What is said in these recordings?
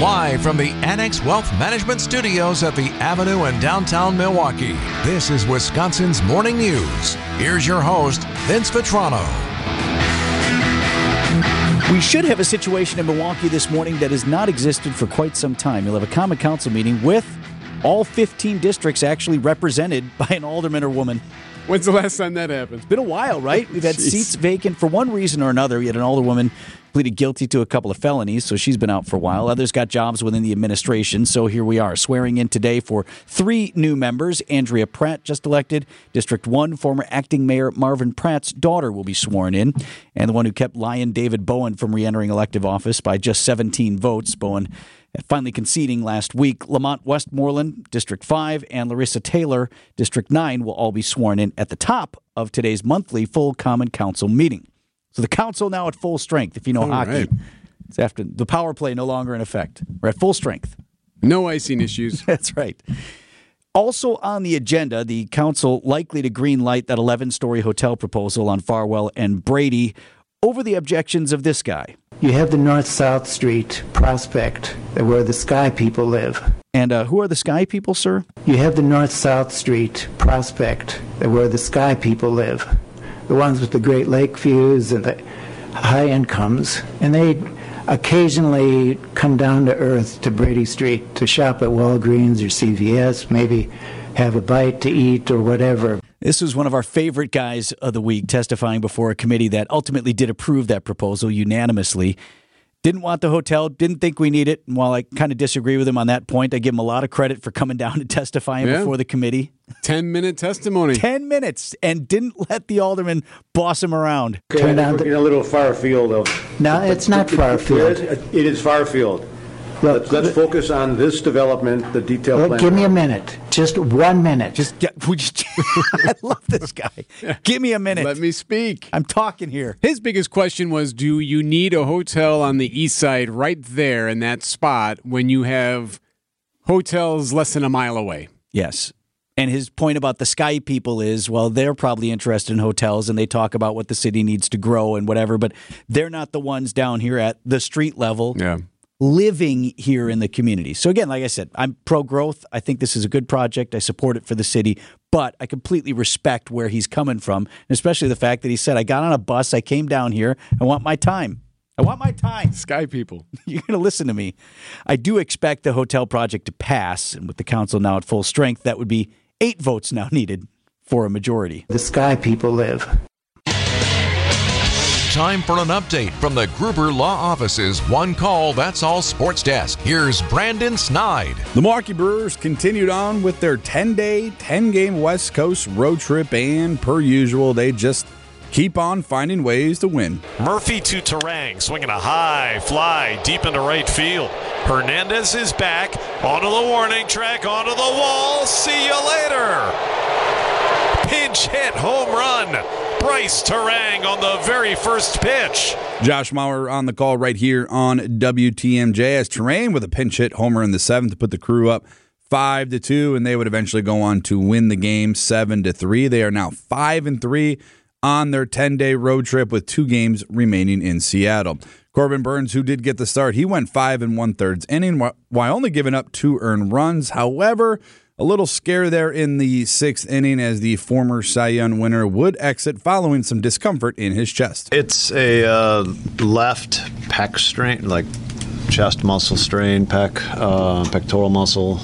Live from the Annex Wealth Management Studios at the Avenue in downtown Milwaukee, this is Wisconsin's Morning News. Here's your host, Vince Vitrano. We should have a situation in Milwaukee this morning that has not existed for quite some time. You'll have a common council meeting with all 15 districts actually represented by an alderman or woman. When's the last time that happened? It's been a while, right? We've had Jeez. seats vacant for one reason or another. We had an alderwoman pleaded guilty to a couple of felonies, so she's been out for a while. Mm-hmm. Others got jobs within the administration, so here we are, swearing in today for three new members. Andrea Pratt, just elected. District 1, former acting mayor Marvin Pratt's daughter will be sworn in, and the one who kept Lion David Bowen from re entering elective office by just 17 votes. Bowen finally conceding last week. Lamont Westmoreland, District 5, and Larresa Taylor, District 9, will all be sworn in at the top of today's monthly full Common Council meeting. So the council now at full strength, if you know All hockey. right. It's after the power play no longer in effect. We're at full strength. No icing issues. That's right. Also on the agenda, the council likely to green light that 11 story hotel proposal on Farwell and Brady over the objections of this guy. You have the North South Street prospect where the Sky people live. And uh, who are the Sky people, sir? You have the North South Street prospect where the Sky people live. The ones with the Great Lake views and the high incomes. And they occasionally come down to earth to Brady Street to shop at Walgreens or CVS, maybe have a bite to eat or whatever. This was one of our favorite guys of the week testifying before a committee that ultimately did approve that proposal unanimously. Didn't want the hotel, didn't think we need it. And while I kind of disagree with him on that point, I give him a lot of credit for coming down and testifying Yeah. before the committee. 10 minute testimony. 10 minutes and didn't let the alderman boss him around. Turn Okay, on we're the- getting a little far afield of. No, it's not far afield. It is far afield. Look, Let's, let's focus on this development, the detailed Well, plan. give me a minute. Just one minute. Just, get, would you, I love this guy. Give me a minute. Let me speak. I'm talking here. His biggest question was Do you need a hotel on the east side right there in that spot when you have hotels less than a mile away? Yes. And his point about the Sky people is, well, they're probably interested in hotels and they talk about what the city needs to grow and whatever, but they're not the ones down here at the street level Yeah. Living here in the community. So again, like I said, I'm pro growth. I think this is a good project. I support it for the city, but I completely respect where he's coming from, and especially the fact that he said, I got on a bus, I came down here, I want my time. I want my time. Sky people. You're going to listen to me. I do expect the hotel project to pass, and with the council now at full strength, that would be eight votes now needed for a majority. the Sky people live. Time for an update from the Gruber Law Office's One Call That's All Sports Desk. Here's Brandon Snide. The Milwaukee Brewers continued on with their 10 day, 10 game West Coast road trip, and per usual, they just keep on finding ways to win. Murphy to Turang, swinging a high fly deep into right field. Hernandez is back onto the warning track, onto the wall. See you later. Pinch hit, home run. Brice Turang on the very first pitch. Josh Mauer on the call right here on WTMJ as Terang with a pinch hit homer in the seventh to put the crew up five to two, and they would eventually go on to win the game seven to three. They are now five and three on their 10 day road trip with two games remaining in Seattle. Corbin Burnes, who did get the start, he went five and one thirds inning while only giving up two earned runs. However, a little scare there in the sixth inning as the former Cy Young winner would exit following some discomfort in his chest. It's a uh, left pec strain, like chest muscle strain, pec, uh, pectoral muscle,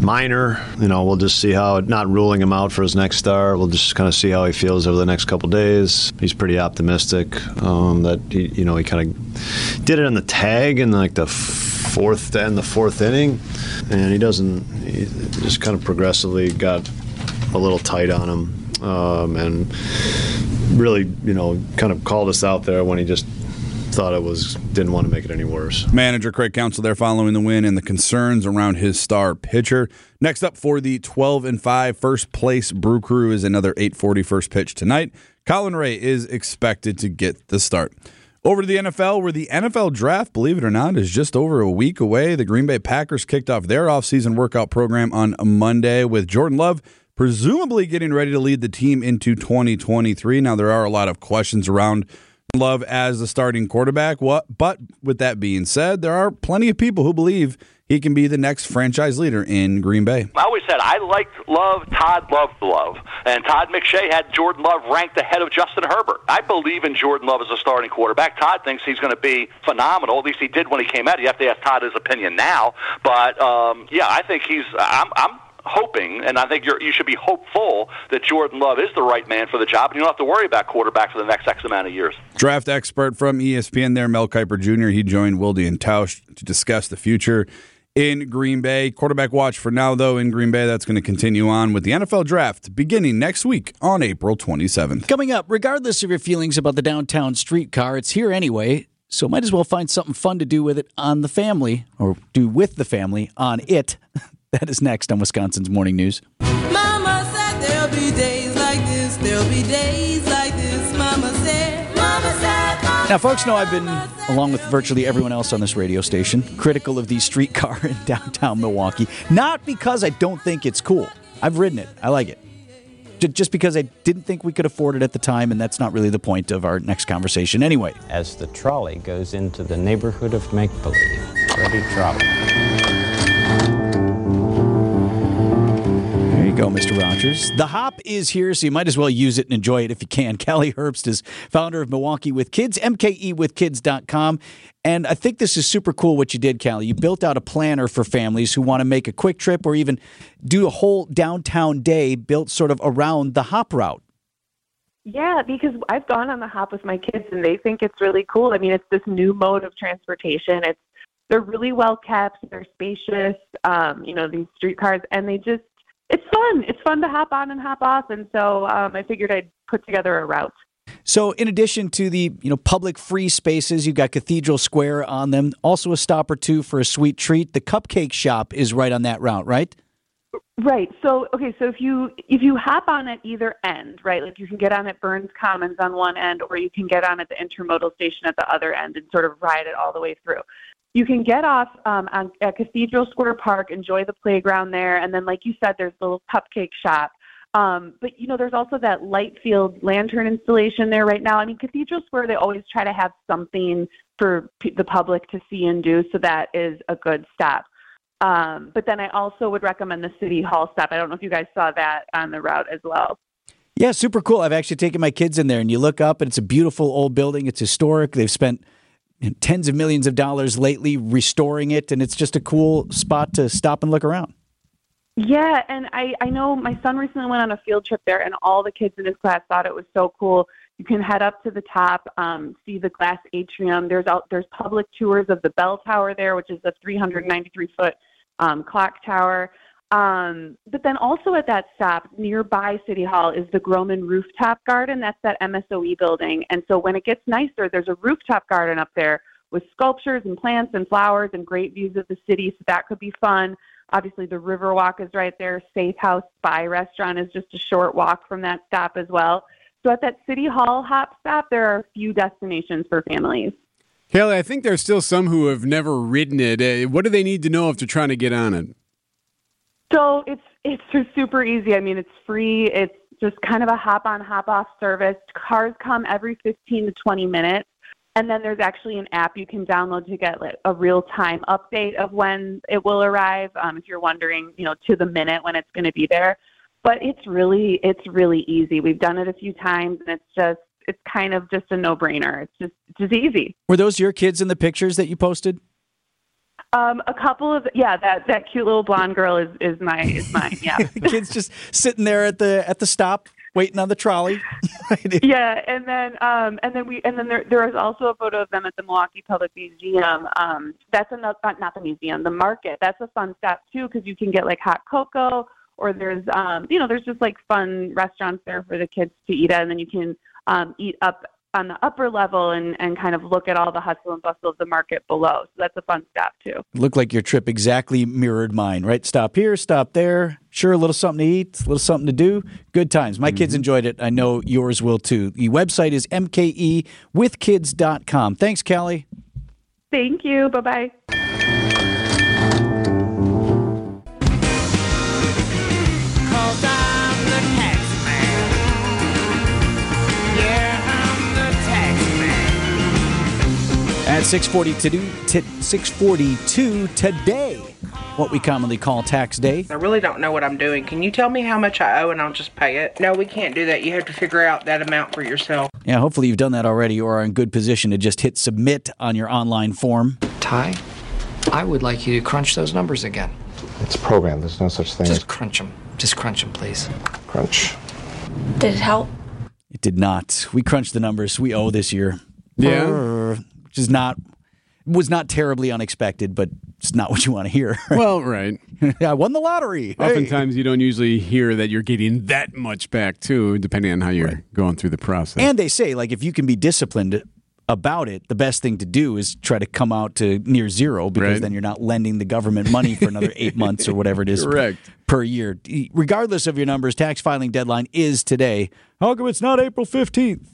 minor. You know, we'll just see how. Not ruling him out for his next start. We'll just kind of see how he feels over the next couple days. He's pretty optimistic um, that he, you know, he kind of did it on the tag and like the fourth to end the fourth inning, and he doesn't. He just kind of progressively got a little tight on him, um, and really, you know, kind of called us out there when he just thought it was didn't want to make it any worse. Manager Craig Counsell there following the win and the concerns around his star pitcher. Next up for the 12 and 5 first place Brew Crew is another 840 first pitch tonight. Colin Rea is expected to get the start. Over to the NFL, where the NFL draft, believe it or not, is just over a week away. The Green Bay Packers kicked off their offseason workout program on Monday with Jordan Love presumably getting ready to lead the team into 2023. Now, there are a lot of questions around Love as the starting quarterback. What? But with that being said, there are plenty of people who believe he can be the next franchise leader in Green Bay. I said I liked Love. Todd loved Love, and Todd McShay had Jordan Love ranked ahead of Justin Herbert. I believe in Jordan Love as a starting quarterback. Todd thinks he's going to be phenomenal. At least he did when he came out. You have to ask Todd his opinion now, but um, yeah, I think he's. I'm, I'm hoping, and I think you're, you should be hopeful that Jordan Love is the right man for the job, and you don't have to worry about quarterback for the next X amount of years. Draft expert from ESPN there, Mel Kiper Jr. He joined Wilde and Tausch to discuss the future in Green Bay. Quarterback watch for now, though, in Green Bay. That's going to continue on with the NFL draft beginning next week on April 27th. Coming up, regardless of your feelings about the downtown streetcar, it's here anyway. So might as well find something fun to do with it on the family, or do with the family on it. That is next on Wisconsin's Morning News. Mama said there'll be days like this, there'll be days Now, folks know I've been, along with virtually everyone else on this radio station, critical of the streetcar in downtown Milwaukee. Not because I don't think it's cool. I've ridden it, I like it. Just because I didn't think we could afford it at the time, and that's not really the point of our next conversation anyway. as the trolley goes into the neighborhood of make believe. Ready, trolley. Go, Mr. Rogers. The hop is here, so you might as well use it and enjoy it if you can. Calie Herbst is founder of Milwaukee with Kids, MKEwithkids.com. And I think this is super cool what you did, Calie. You built out a planner for families who want to make a quick trip or even do a whole downtown day built sort of around the hop route. Yeah, because I've gone on the hop with my kids and they think it's really cool. I mean, it's this new mode of transportation. It's they're really well kept, they're spacious, um, you know, these streetcars and they just it's fun. It's fun to hop on and hop off and so um, I figured I'd put together a route. So, in addition to the you know public free spaces, you've got Cathedral Square on them. Also, a stop or two for a sweet treat. The cupcake shop is right on that route, right? Right. So okay, so if you if you hop on at either end, right, like you can get on at Burns Commons on one end, or you can get on at the intermodal station at the other end and sort of ride it all the way through. You can get off um, on, at Cathedral Square Park, enjoy the playground there, and then, like you said, there's the little cupcake shop. Um, but you know, there's also that light field lantern installation there right now. I mean, Cathedral Square, they always try to have something for p- the public to see and do, so that is a good stop. Um, but then I also would recommend the City Hall stop. I don't know if you guys saw that on the route as well. Yeah, super cool. I've actually taken my kids in there, and you look up, and it's a beautiful old building. It's historic. They've spent tens of millions of dollars lately restoring it, and it's just a cool spot to stop and look around. Yeah, and I, I know my son recently went on a field trip there, and all the kids in his class thought it was so cool. You can head up to the top, um, see the glass atrium. There's out, there's public tours of the bell tower there, which is a 393 foot um, clock tower. Um, but then also at that stop nearby City Hall is the Grohmann Rooftop Garden. That's that MSOE building. And so when it gets nicer, there's a rooftop garden up there with sculptures and plants and flowers and great views of the city. So that could be fun. Obviously, the Riverwalk is right there. Safe House Spy Restaurant is just a short walk from that stop as well. So at that City Hall hop stop, there are a few destinations for families. Haley, I think there's still some who have never ridden it. Uh, what do they need to know if they're trying to get on it? So it's it's just super easy. I mean, it's free. It's just kind of a hop on, hop off service. Cars come every 15 to 20 minutes. And then there's actually an app you can download to get like a real time update of when it will arrive. Um, if you're wondering, you know, to the minute when it's going to be there. But it's really it's really easy. We've done it a few times, and it's just it's kind of just a no brainer. It's just it's just easy. Were those your kids in the pictures that you posted? Um, a couple of yeah, that that cute little blonde girl is is my is mine. Yeah. the kids just sitting there at the at the stop waiting on the trolley. yeah, and then um, and then we and then there there is also a photo of them at the Milwaukee Public Museum. Um, that's another not, not the museum, the market. That's a fun stop too because you can get like hot cocoa or there's um, you know there's just like fun restaurants there for the kids to eat at, and then you can um, eat up on the upper level and, and kind of look at all the hustle and bustle of the market below. So that's a fun stop too. Looked like your trip exactly mirrored mine, right? Stop here, stop there. Sure, a little something to eat, a little something to do. Good times. My kids mm-hmm. enjoyed it. I know yours will too. The website is mkewithkids.com. Thanks, Calie. Thank you. Bye bye. At 642, t- 642 today, what we commonly call tax day. I really don't know what I'm doing. Can you tell me how much I owe and I'll just pay it? No, we can't do that. You have to figure out that amount for yourself. Yeah, hopefully you've done that already or are in good position to just hit submit on your online form. Ty, I would like you to crunch those numbers again. It's programmed. There's no such thing Just as crunch them. Just crunch them, please. crunch. Did it help? It did not. We crunched the numbers we owe this year. Yeah. Brr, Which is not was not terribly unexpected, but it's not what you want to hear. Well, right. I won the lottery. Hey. Oftentimes, you don't usually hear that you're getting that much back, too, depending on how you're going through the process. And they say like if you can be disciplined about it, the best thing to do is try to come out to near zero because Right. then you're not lending the government money for another eight months or whatever it is Correct. per year. Regardless of your numbers, tax filing deadline is today. How come it's not April 15th?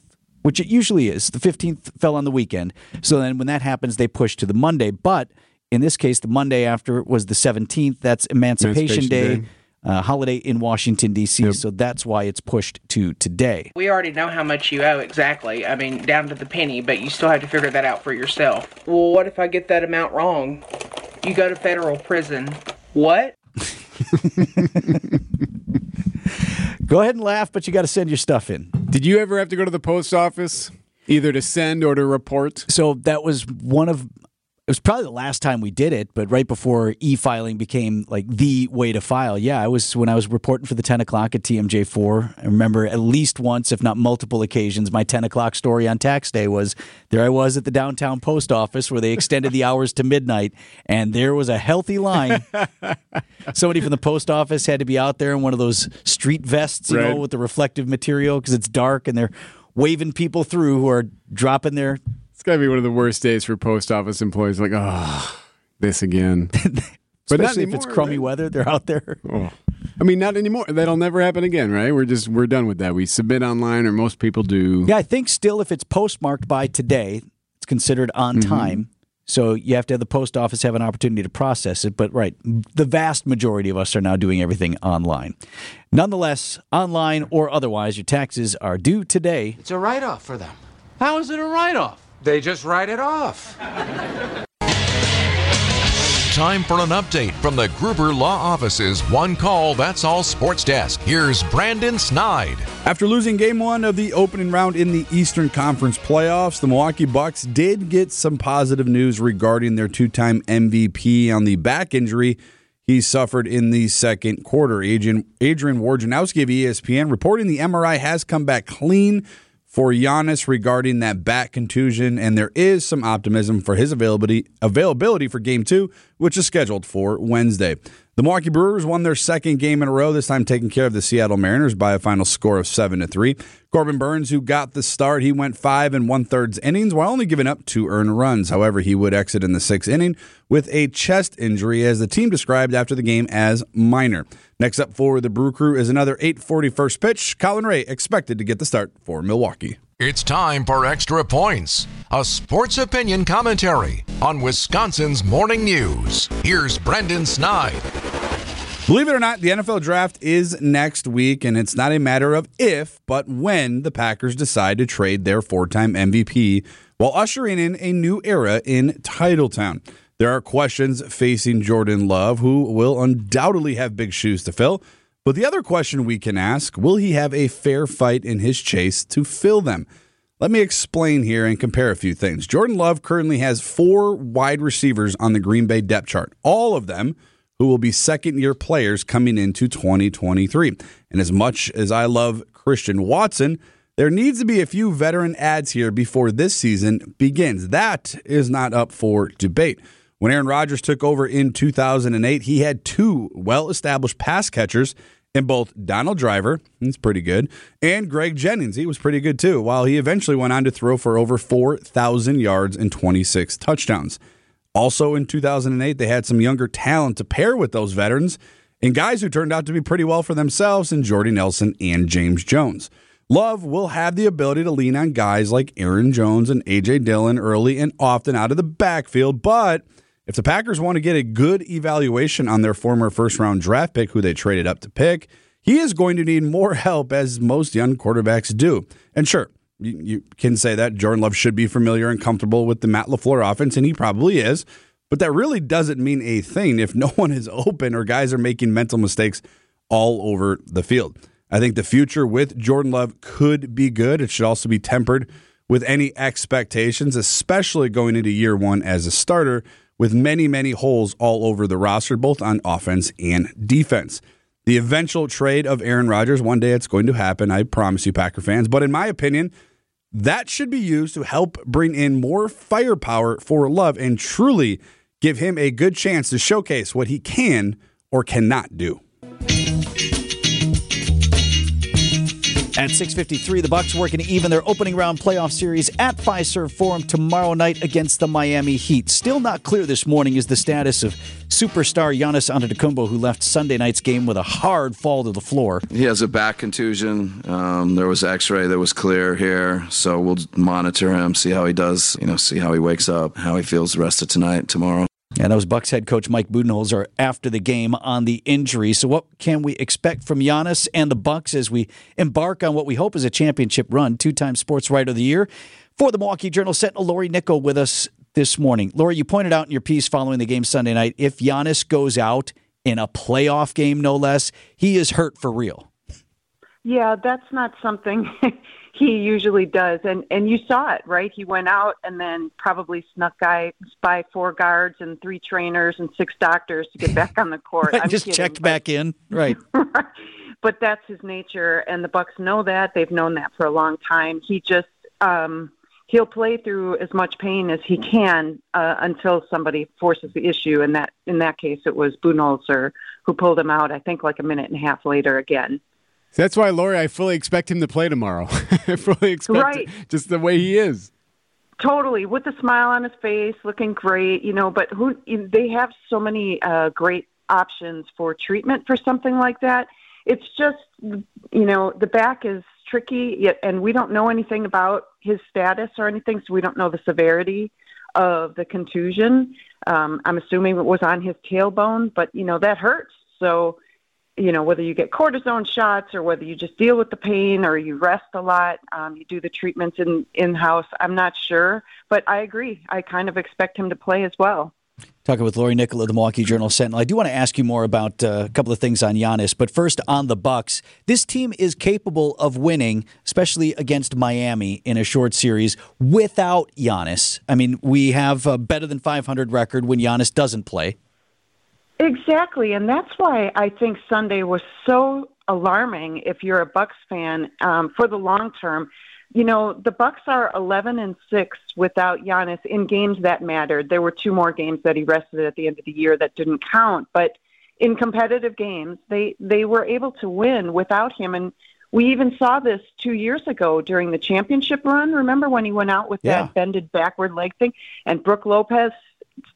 Which it usually is. The 15th fell on the weekend. So then when that happens, they push to the Monday. But in this case, the Monday after was the 17th. That's Emancipation, Emancipation Day. Day. Uh, holiday in Washington, D.C., so that's why it's pushed to today. We already know how much you owe exactly. I mean, down to the penny, but you still have to figure that out for yourself. Well, what if I get that amount wrong? You go to federal prison. What? Go ahead and laugh, but you got to send your stuff in. Did you ever have to go to the post office, either to send or to report? So that was one of it was probably the last time we did it, but right before e-filing became like the way to file. Yeah, I was when I was reporting for the ten o'clock at TMJ four. I remember at least once, if not multiple occasions, my ten o'clock story on tax day was there. I was at the downtown post office where they extended the hours to midnight, and there was a healthy line. Somebody from the post office had to be out there in one of those street vests, you know, with the reflective material because it's dark, and they're waving people through who are dropping their It's got to be one of the worst days for post office employees. Like, oh, this again. but not Especially if it's crummy right? weather, they're out there. Oh. I mean, not anymore. That'll never happen again, right? We're just we're done with that. We submit online, or most people do. Yeah, I think still if it's postmarked by today, it's considered on Mm-hmm. time. So you have to have the post office have an opportunity to process it. But right, the vast majority of us are now doing everything online. Nonetheless, online or otherwise, your taxes are due today. It's a write off for them. How is it a write off? They just write it off. Time for an update from the Gruber Law Office's One Call That's All Sports Desk. Here's Brandon Snide. After losing game one of the opening round in the Eastern Conference playoffs, the Milwaukee Bucks did get some positive news regarding their two time MVP on the back injury he suffered in the second quarter. Adrian, Adrian Wojnarowski of ESPN reporting the MRI has come back clean for Giannis regarding that back contusion, and there is some optimism for his availability availability for Game Two, which is scheduled for Wednesday. The Milwaukee Brewers won their second game in a row, this time taking care of the Seattle Mariners by a final score of seven to three. Corbin Burnes, who got the start, he went five and one thirds innings while only giving up two earned runs. However, he would exit in the sixth inning with a chest injury, as the team described after the game as minor. Next up for the Brew Crew is another 8:40 first pitch. Colin Rea expected to get the start for Milwaukee. It's time for Extra Points, a sports opinion commentary on Wisconsin's morning news. Here's Brendan Snide. Believe it or not, the NFL draft is next week, and it's not a matter of if, but when the Packers decide to trade their four time MVP while ushering in a new era in Titletown. There are questions facing Jordan Love, who will undoubtedly have big shoes to fill. But the other question we can ask will he have a fair fight in his chase to fill them? Let me explain here and compare a few things. Jordan Love currently has four wide receivers on the Green Bay depth chart, all of them who will be second year players coming into 2023. And as much as I love Christian Watson, there needs to be a few veteran ads here before this season begins. That is not up for debate. When Aaron Rodgers took over in 2008, he had two well established pass catchers in both Donald Driver, he's pretty good, and Greg Jennings, he was pretty good too, while he eventually went on to throw for over 4,000 yards and 26 touchdowns. Also in 2008, they had some younger talent to pair with those veterans and guys who turned out to be pretty well for themselves in Jordy Nelson and James Jones. Love will have the ability to lean on guys like Aaron Jones and A.J. Dillon early and often out of the backfield, but if the Packers want to get a good evaluation on their former first round draft pick, who they traded up to pick, he is going to need more help, as most young quarterbacks do. And sure, You, you can say that Jordan Love should be familiar and comfortable with the Matt LaFleur offense, and he probably is. But that really doesn't mean a thing if no one is open or guys are making mental mistakes all over the field. I think the future with Jordan Love could be good. It should also be tempered with any expectations, especially going into year one as a starter with many, many holes all over the roster, both on offense and defense. The eventual trade of Aaron Rodgers, one day it's going to happen. I promise you, Packer fans. But in my opinion, that should be used to help bring in more firepower for Love and truly give him a good chance to showcase what he can or cannot do. At 6:53, the Bucks working even their opening round playoff series at Fiserv Forum tomorrow night against the Miami Heat. Still not clear this morning is the status of superstar Giannis Antetokounmpo, who left Sunday night's game with a hard fall to the floor. He has a back contusion. Um, there was X-ray that was clear here, so we'll monitor him, see how he does. You know, see how he wakes up, how he feels the rest of tonight, tomorrow. And was Bucks head coach Mike Budenholzer after the game on the injury. So, what can we expect from Giannis and the Bucks as we embark on what we hope is a championship run? Two-time Sports Writer of the Year for the Milwaukee Journal Sentinel, Lori Nickel, with us this morning. Lori, you pointed out in your piece following the game Sunday night, if Giannis goes out in a playoff game, no less, he is hurt for real. Yeah, that's not something he usually does, and and you saw it, right? He went out and then probably snuck guys by four guards and three trainers and six doctors to get back on the court. I'm Just kidding, checked but- back in. Right. but that's his nature, and the Bucks know that. They've known that for a long time. He just um, he'll play through as much pain as he can uh, until somebody forces the issue. And that in that case, it was Budenholzer who pulled him out. I think like a minute and a half later again. That's why, Lori, I fully expect him to play tomorrow. I fully expect Right. it, just the way he is. Totally, with a smile on his face, looking great, you know. But who they have so many uh, great options for treatment for something like that. It's just, you know, the back is tricky, yet, and we don't know anything about his status or anything, so we don't know the severity of the contusion. Um, I'm assuming it was on his tailbone, but you know that hurts. So, you know, whether you get cortisone shots or whether you just deal with the pain or you rest a lot, um, you do the treatments in in house. I'm not sure, but I agree. I kind of expect him to play as well. Talking with Lori Nickel of the Milwaukee Journal Sentinel. I do want to ask you more about uh, a couple of things on Giannis, but first on the Bucks. This team is capable of winning, especially against Miami in a short series without Giannis. I mean, we have a better than 500 record when Giannis doesn't play. Exactly, and that's why I think Sunday was so alarming. If you're a Bucks fan, um, for the long term, you know the Bucks are 11 and six without Giannis in games that mattered. There were two more games that he rested at the end of the year that didn't count, but in competitive games, they they were able to win without him. And we even saw this two years ago during the championship run. Remember when he went out with Yeah. that bended backward leg thing, and Brook Lopez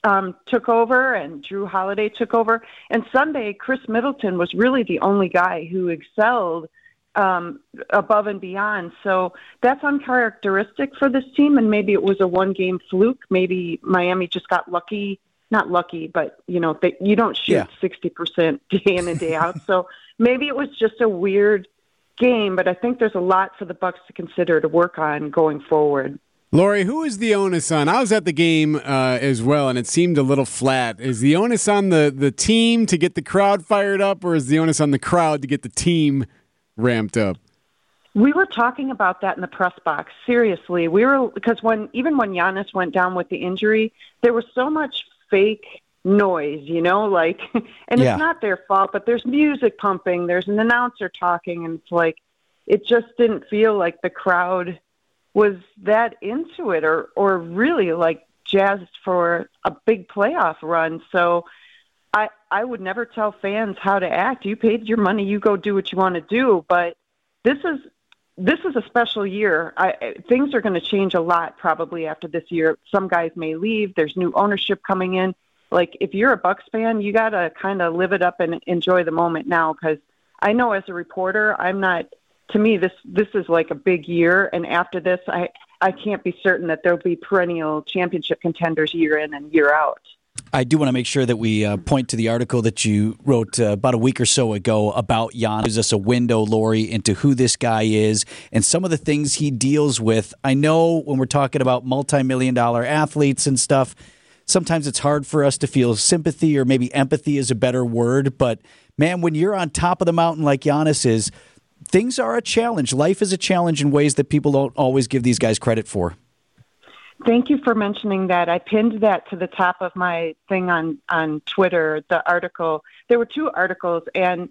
um, took over and Jrue Holiday took over. And Sunday, Khris Middleton was really the only guy who excelled um, above and beyond. So that's uncharacteristic for this team. And maybe it was a one game fluke. Maybe Miami just got lucky. Not lucky, but you know, they, you don't shoot Yeah. sixty percent day in and day out. So maybe it was just a weird game. But I think there's a lot for the Bucks to consider to work on going forward. Lori, who is the onus on? I was at the game uh, as well, and it seemed a little flat. Is the onus on the, the team to get the crowd fired up, or is the onus on the crowd to get the team ramped up? We were talking about that in the press box. Seriously, we were because when even when Giannis went down with the injury, there was so much fake noise, you know, like, and Yeah. it's not their fault, but there's music pumping, there's an announcer talking, and it's like, it just didn't feel like the crowd was that into it or or really like jazzed for a big playoff run. So I I would never tell fans how to act. You paid your money, you go do what you want to do, but this is this is a special year. I, things are going to change a lot probably after this year. Some guys may leave. There's new ownership coming in. Like if you're a Bucks fan, you got to kind of live it up and enjoy the moment now because I know as a reporter, I'm not. To me, this this is like a big year, and after this, I I can't be certain that there'll be perennial championship contenders year in and year out. I do want to make sure that we uh, point to the article that you wrote uh, about a week or so ago about Jan. Gives us a window, Lori, into who this guy is and some of the things he deals with. I know when we're talking about multi-million dollar athletes and stuff, sometimes it's hard for us to feel sympathy or maybe empathy is a better word. But man, when you're on top of the mountain like Giannis is, things are a challenge. Life is a challenge in ways that people don't always give these guys credit for. Thank you for mentioning that. I pinned that to the top of my thing on on Twitter. The article. There were two articles, and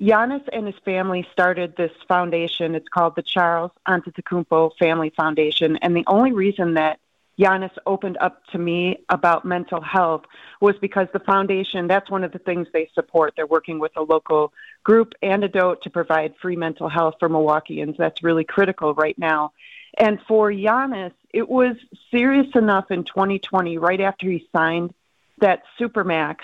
Giannis and his family started this foundation. It's called the Charles Antetokounmpo Family Foundation, and the only reason that Giannis opened up to me about mental health was because the foundation, that's one of the things they support. They're working with a local group, Antidote, to provide free mental health for Milwaukeeans. That's really critical right now. And for Giannis, it was serious enough in 2020, right after he signed that Supermax.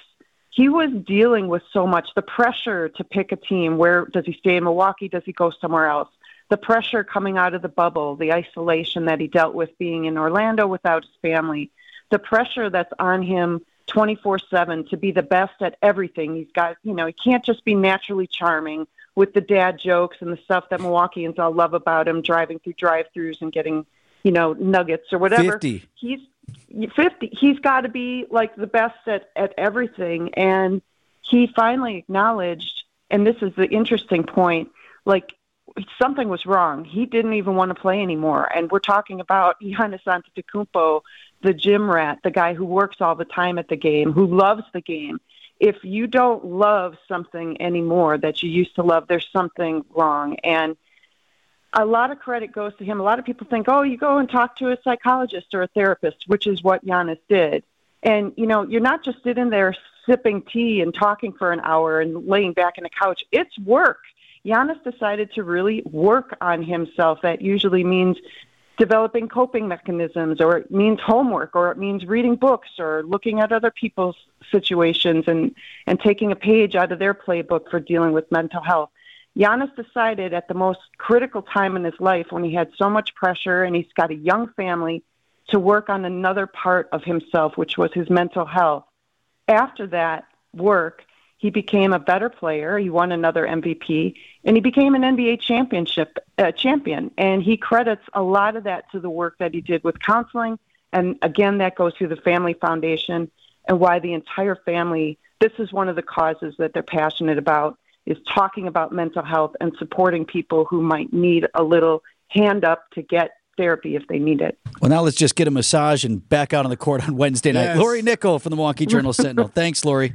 He was dealing with so much the pressure to pick a team. Where does he stay in Milwaukee? Does he go somewhere else? The pressure coming out of the bubble, the isolation that he dealt with being in Orlando without his family, the pressure that's on him 24 7 to be the best at everything. He's got, you know, he can't just be naturally charming with the dad jokes and the stuff that Milwaukeeans all love about him, driving through drive-throughs and getting, you know, nuggets or whatever. 50. He's 50. He's got to be like the best at at everything, and he finally acknowledged. And this is the interesting point. Like something was wrong. He didn't even want to play anymore. And we're talking about Giannis Antetokounmpo, the gym rat, the guy who works all the time at the game, who loves the game if you don't love something anymore that you used to love, there's something wrong. And a lot of credit goes to him. A lot of people think, oh, you go and talk to a psychologist or a therapist, which is what Giannis did. And, you know, you're not just sitting there sipping tea and talking for an hour and laying back in a couch. It's work. Giannis decided to really work on himself. That usually means developing coping mechanisms, or it means homework, or it means reading books, or looking at other people's situations and, and taking a page out of their playbook for dealing with mental health. Giannis decided at the most critical time in his life when he had so much pressure and he's got a young family to work on another part of himself, which was his mental health. After that work, he became a better player. He won another MVP, and he became an NBA championship uh, champion. And he credits a lot of that to the work that he did with counseling. And again, that goes through the Family Foundation and why the entire family. This is one of the causes that they're passionate about is talking about mental health and supporting people who might need a little hand up to get therapy if they need it. Well, now let's just get a massage and back out on the court on Wednesday night. Yes. Lori Nickel from the Milwaukee Journal Sentinel. Thanks, Lori.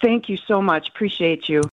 Thank you so much. Appreciate you.